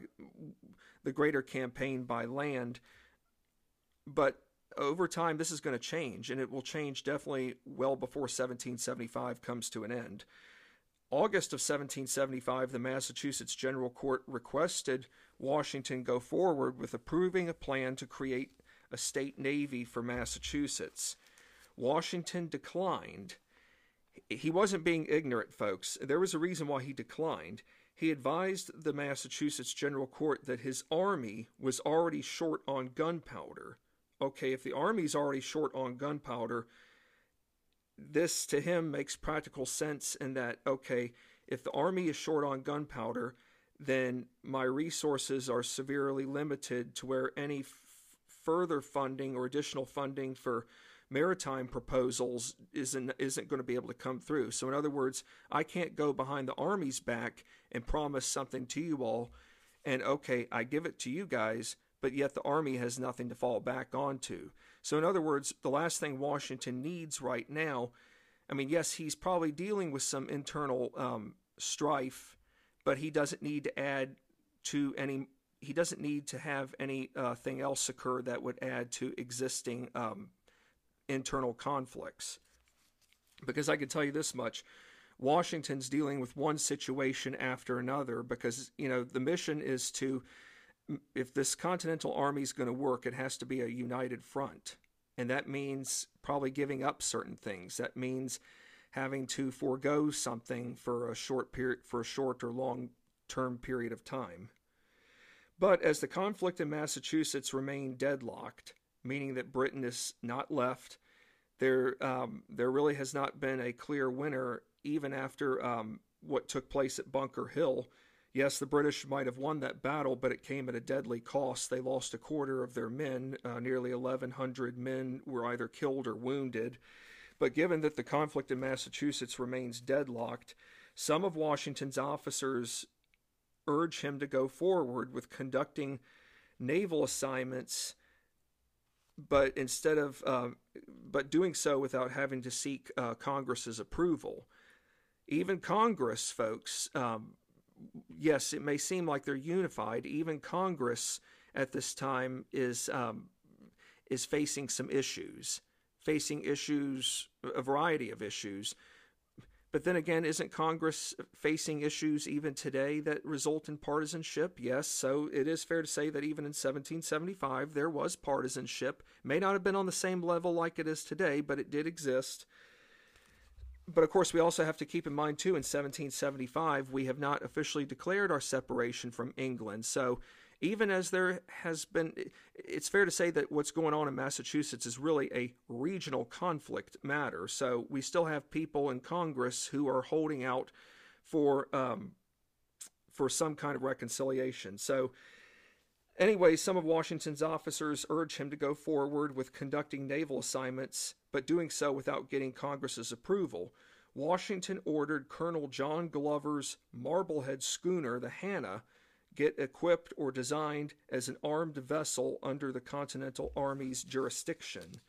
Speaker 1: the greater campaign by land. But over time, this is going to change, and it will change definitely well before 1775 comes to an end. August of 1775, the Massachusetts General Court requested Washington go forward with approving a plan to create a state navy for Massachusetts. Washington declined. He wasn't being ignorant, folks. There was a reason why he declined. He advised the Massachusetts General Court that his army was already short on gunpowder okay, if the Army's already short on gunpowder, this to him makes practical sense in that, okay, if the Army is short on gunpowder, then my resources are severely limited to where any f- further funding or additional funding for maritime proposals isn't isn't going to be able to come through. So in other words, I can't go behind the army's back and promise something to you all and okay, I give it to you guys, but yet the army has nothing to fall back onto. So, in other words, the last thing Washington needs right now, I mean, yes, he's probably dealing with some internal um, strife, but he doesn't need to add to any. He doesn't need to have anything uh, else occur that would add to existing um, internal conflicts. Because I can tell you this much Washington's dealing with one situation after another because, you know, the mission is to if this Continental Army is going to work, it has to be a united front. And that means probably giving up certain things. That means having to forego something for a short period, for a short or long term period of time. But as the conflict in Massachusetts remained deadlocked, meaning that Britain is not left, there um, there really has not been a clear winner, even after um, what took place at Bunker Hill Yes, the British might have won that battle, but it came at a deadly cost. They lost a quarter of their men. Uh, nearly 1,100 men were either killed or wounded. But given that the conflict in Massachusetts remains deadlocked, some of Washington's officers urge him to go forward with conducting naval assignments, but instead of uh, but doing so without having to seek uh, Congress's approval. Even Congress, folks, um, yes, it may seem like they're unified. Even Congress at this time is um, is facing some issues, facing issues, a variety of issues. But then again, isn't Congress facing issues even today that result in partisanship? Yes, so it is fair to say that even in 1775 there was partisanship. May not have been on the same level like it is today, but it did exist but of course, we also have to keep in mind, too, in 1775, we have not officially declared our separation from England. So even as there has been, it's fair to say that what's going on in Massachusetts is really a regional conflict matter. So we still have people in Congress who are holding out for um, for some kind of reconciliation. So. Anyway, some of Washington's officers urged him to go forward with conducting naval assignments, but doing so without getting Congress's approval. Washington ordered Colonel John Glover's Marblehead schooner, the Hannah, get equipped or designed as an armed vessel under the Continental Army's jurisdiction.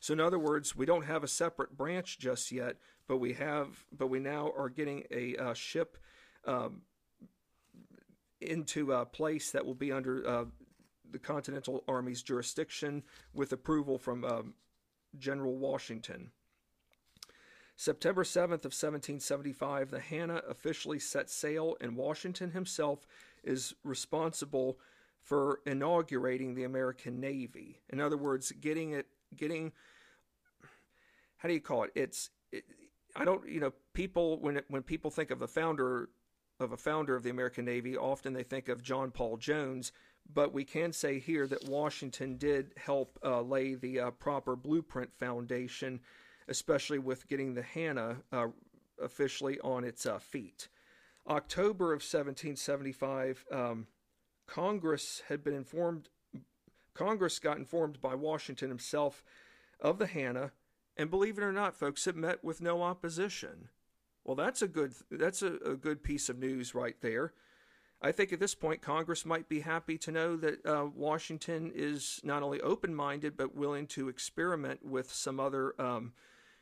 Speaker 1: So in other words, we don't have a separate branch just yet, but we have, but we now are getting a uh, ship um, into a place that will be under uh, the Continental Army's jurisdiction with approval from um, General Washington. September 7th of 1775, the Hannah officially set sail, and Washington himself is responsible for inaugurating the American Navy. In other words, getting it, getting, how do you call it? It's, it, I don't, you know, people when it, when people think of the founder of a founder of the American Navy, often they think of John Paul Jones. But we can say here that Washington did help uh, lay the uh, proper blueprint foundation, especially with getting the Hannah uh, officially on its uh, feet. October of 1775, um, Congress had been informed. Congress got informed by Washington himself of the Hannah, and believe it or not, folks, it met with no opposition. Well, that's a good that's a, a good piece of news right there. I think at this point, Congress might be happy to know that uh, Washington is not only open minded, but willing to experiment with some other um,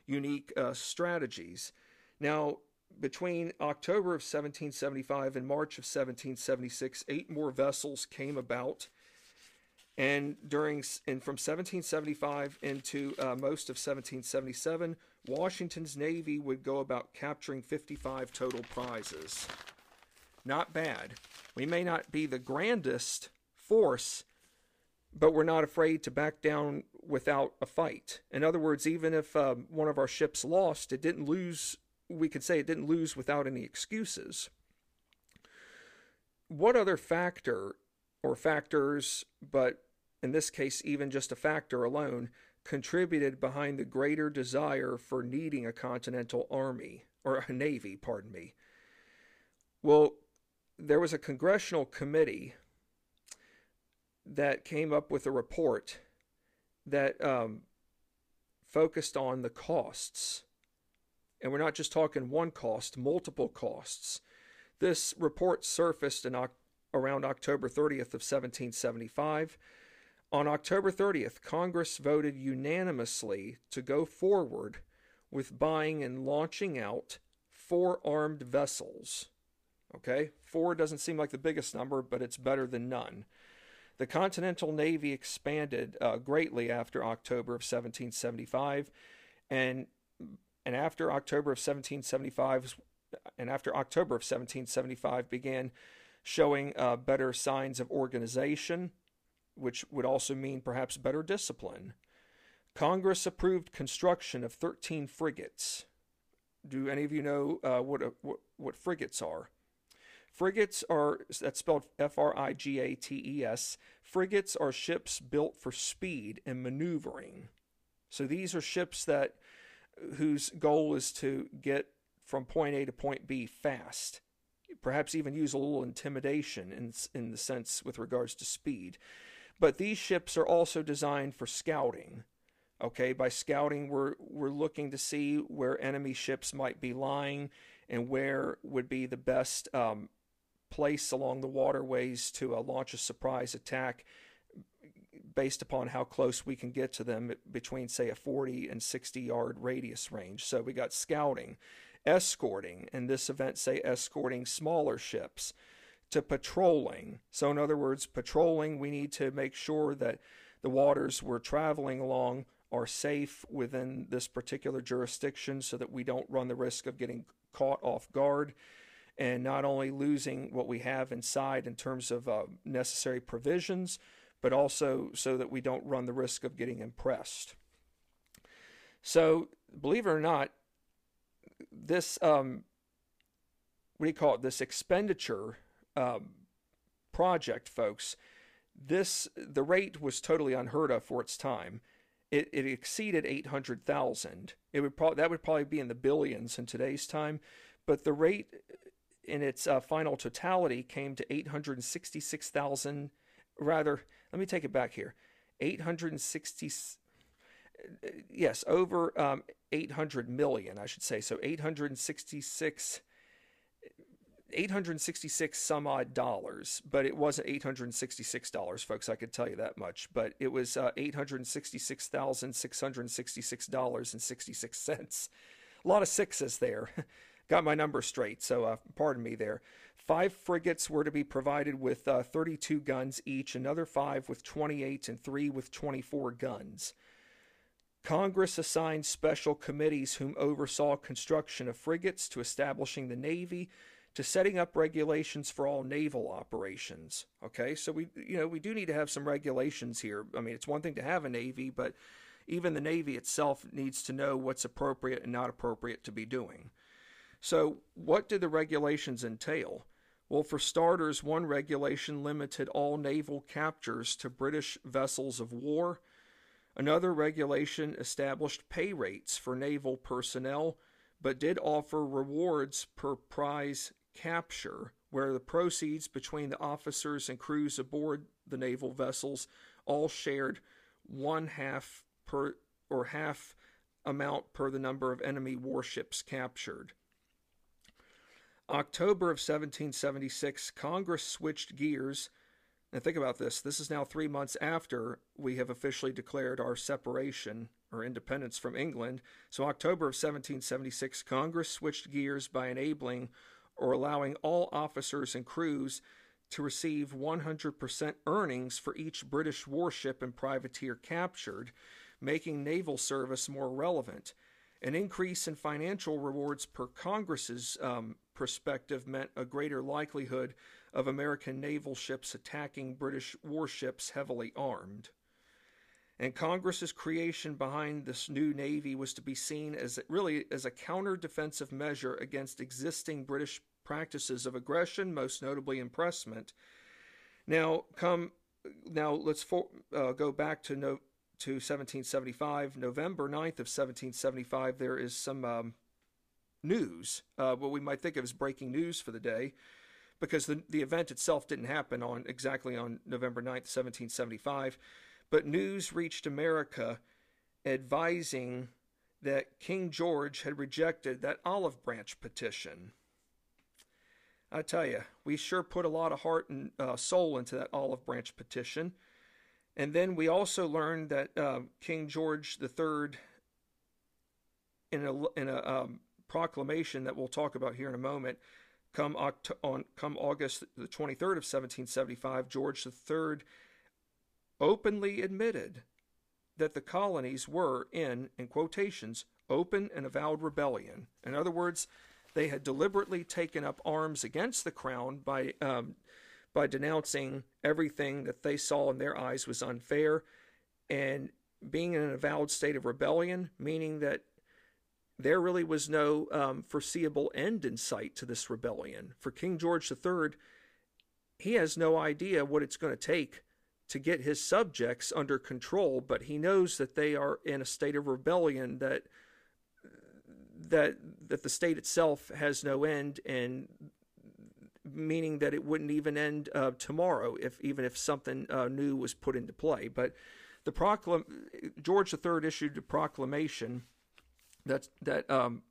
Speaker 1: unique uh, strategies. Now, between October of 1775 and March of 1776, eight more vessels came about. And during and from 1775 into uh, most of 1777, Washington's Navy would go about capturing 55 total prizes. Not bad. We may not be the grandest force, but we're not afraid to back down without a fight. In other words, even if um, one of our ships lost, it didn't lose we could say it didn't lose without any excuses. What other factor or factors, but in this case, even just a factor alone, contributed behind the greater desire for needing a continental army, or a navy, pardon me? Well, there was a congressional committee that came up with a report that um, focused on the costs and we're not just talking one cost, multiple costs. This report surfaced in around October 30th of 1775. On October 30th, Congress voted unanimously to go forward with buying and launching out four armed vessels. Okay, four doesn't seem like the biggest number, but it's better than none. The Continental Navy expanded uh, greatly after October of 1775, and and after October of 1775, and after October of 1775 began showing uh, better signs of organization, which would also mean perhaps better discipline. Congress approved construction of 13 frigates. Do any of you know uh, what, uh, what, what frigates are? Frigates are that's spelled F R I G A T E S. Frigates are ships built for speed and maneuvering. So these are ships that whose goal is to get from point A to point B fast. Perhaps even use a little intimidation in, in the sense with regards to speed. But these ships are also designed for scouting. Okay, by scouting, we're, we're looking to see where enemy ships might be lying and where would be the best um, place along the waterways to uh, launch a surprise attack based upon how close we can get to them between, say, a 40 and 60 yard radius range. So we got scouting, escorting, in this event, say, escorting smaller ships to patrolling. So, in other words, patrolling, we need to make sure that the waters we're traveling along are safe within this particular jurisdiction so that we don't run the risk of getting caught off guard and not only losing what we have inside in terms of uh, necessary provisions, but also so that we don't run the risk of getting impressed. So, believe it or not, this um, what do you call it? This expenditure um, project, folks, This the rate was totally unheard of for its time. It, it exceeded 800,000. It would pro- that would probably be in the billions in today's time, but the rate in its uh, final totality came to 866,000 rather let me take it back here 860 yes over um, 800 million i should say so 866 866 some odd dollars, but it wasn't $866, folks. I could tell you that much. But it was uh, $866,666.66. A lot of sixes there. Got my number straight, so uh, pardon me there. Five frigates were to be provided with uh, 32 guns each, another five with 28, and three with 24 guns. Congress assigned special committees whom oversaw construction of frigates to establishing the Navy to setting up regulations for all naval operations. Okay, so we you know we do need to have some regulations here. I mean, it's one thing to have a navy, but even the navy itself needs to know what's appropriate and not appropriate to be doing. So, what did the regulations entail? Well, for starters, one regulation limited all naval captures to British vessels of war. Another regulation established pay rates for naval personnel, but did offer rewards per prize capture, where the proceeds between the officers and crews aboard the naval vessels all shared one half per or half amount per the number of enemy warships captured. October of 1776, Congress switched gears. And think about this this is now three months after we have officially declared our separation or independence from England. So, October of 1776, Congress switched gears by enabling or allowing all officers and crews to receive 100% earnings for each British warship and privateer captured, making naval service more relevant. An increase in financial rewards per Congress's um, perspective meant a greater likelihood of American naval ships attacking British warships heavily armed. And Congress's creation behind this new navy was to be seen as really as a counter defensive measure against existing British practices of aggression, most notably impressment. Now, come now let's for, uh, go back to no, to 1775, November 9th of 1775. There is some um, news, uh, what we might think of as breaking news for the day, because the the event itself didn't happen on exactly on November 9th, 1775. But news reached America advising that King George had rejected that olive branch petition. I tell you, we sure put a lot of heart and uh, soul into that olive branch petition. And then we also learned that uh, King George III, in a, in a um, proclamation that we'll talk about here in a moment, come, Oct- on, come August the 23rd of 1775, George III openly admitted that the colonies were in, in quotations, open and avowed rebellion. In other words, they had deliberately taken up arms against the crown by um, by denouncing everything that they saw in their eyes was unfair, and being in an avowed state of rebellion, meaning that there really was no um, foreseeable end in sight to this rebellion. For King George III, he has no idea what it's going to take to get his subjects under control, but he knows that they are in a state of rebellion that that that the state itself has no end and meaning that it wouldn't even end uh, tomorrow if even if something uh, new was put into play but the proclam George III issued a proclamation that that um,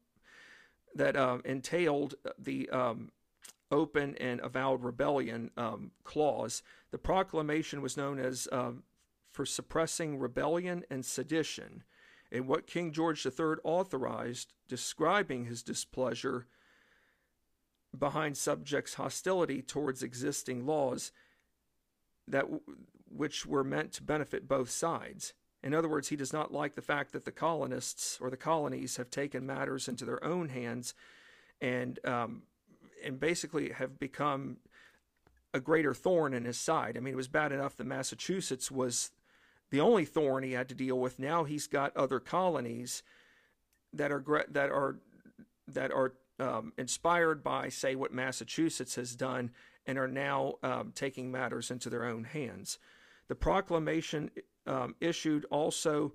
Speaker 1: that um, entailed the um, open and avowed rebellion um, clause. The proclamation was known as um, for suppressing rebellion and sedition. And what King George III authorized, describing his displeasure behind subjects' hostility towards existing laws that which were meant to benefit both sides. In other words, he does not like the fact that the colonists or the colonies have taken matters into their own hands and um, and basically have become a greater thorn in his side. I mean, it was bad enough that Massachusetts was the only thorn he had to deal with. Now he's got other colonies that are that are that are um, inspired by, say, what Massachusetts has done, and are now um, taking matters into their own hands. The proclamation um, issued also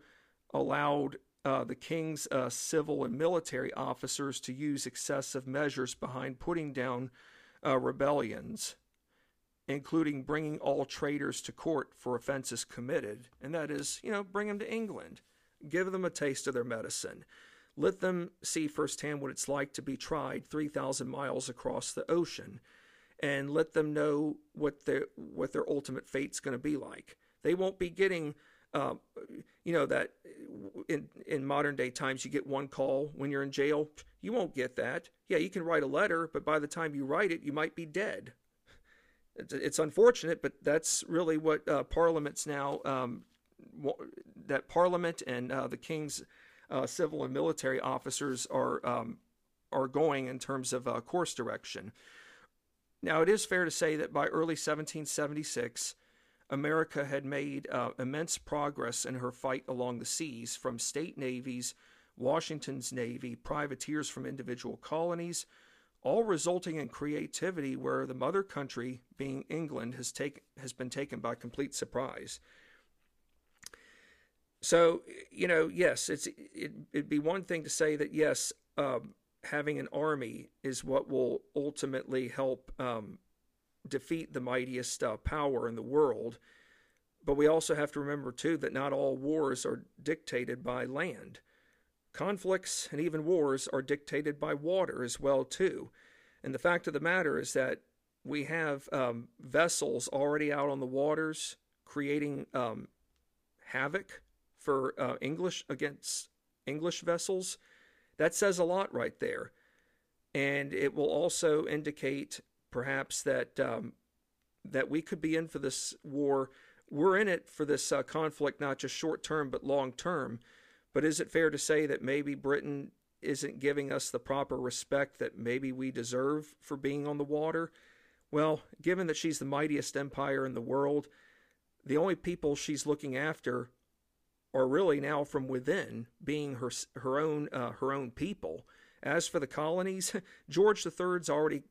Speaker 1: allowed uh, the king's uh, civil and military officers to use excessive measures behind putting down uh, rebellions, including bringing all traitors to court for offenses committed, and that is, you know, bring them to England, give them a taste of their medicine. Let them see firsthand what it's like to be tried 3,000 miles across the ocean, and let them know what their what their ultimate fate's going to be like. They won't be getting um, you know that in in modern day times you get one call when you're in jail. You won't get that. Yeah, you can write a letter, but by the time you write it, you might be dead. It's, it's unfortunate, but that's really what uh, parliaments now. Um, that parliament and uh, the king's uh, civil and military officers are um, are going in terms of uh, course direction. Now, it is fair to say that by early 1776 America had made uh, immense progress in her fight along the seas from state navies, Washington's Navy, privateers from individual colonies, all resulting in creativity where the mother country, being England, has, take, has been taken by complete surprise. So, you know, yes, it's it, would be one thing to say that yes, um, having an army is what will ultimately help um, defeat the mightiest uh, power in the world. But we also have to remember, too, that not all wars are dictated by land. Conflicts and even wars are dictated by water as well, too. And the fact of the matter is that we have um, vessels already out on the waters creating um, havoc for uh, English against English vessels. That says a lot right there. And it will also indicate perhaps that um, that we could be in for this war. We're in it for this uh, conflict, not just short term but long term. But is it fair to say that maybe Britain isn't giving us the proper respect that maybe we deserve for being on the water? Well, given that she's the mightiest empire in the world, the only people she's looking after are really now from within, being her her own uh, her own people. As for the colonies, George III's already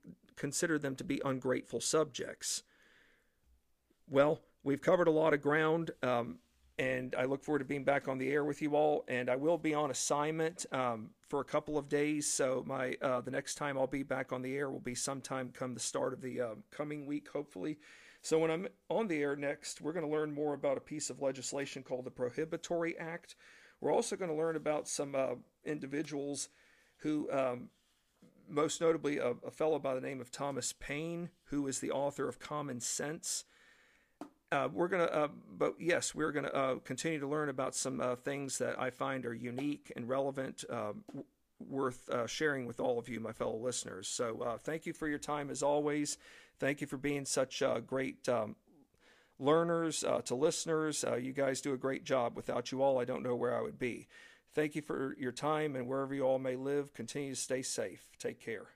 Speaker 1: considered them to be ungrateful subjects. Well, we've covered a lot of ground, um, and I look forward to being back on the air with you all. And I will be on assignment um, for a couple of days, so my uh, the next time I'll be back on the air will be sometime come the start of the uh, coming week, hopefully. So when I'm on the air next, we're going to learn more about a piece of legislation called the Prohibitory Act. We're also going to learn about some uh, individuals who um, most notably a, a, fellow by the name of Thomas Paine, who is the author of Common Sense. Uh, we're to, uh, but yes, we're to uh, continue to learn about some uh, things that I find are unique and relevant, um, w- worth uh, sharing with all of you, my fellow listeners. So uh, thank you for your time as always. Thank you for being such great um, learners to listeners. you guys do a great job. Without you all, I don't know where I would be. Thank you for your time, and wherever you all may live, continue to stay safe. Take care.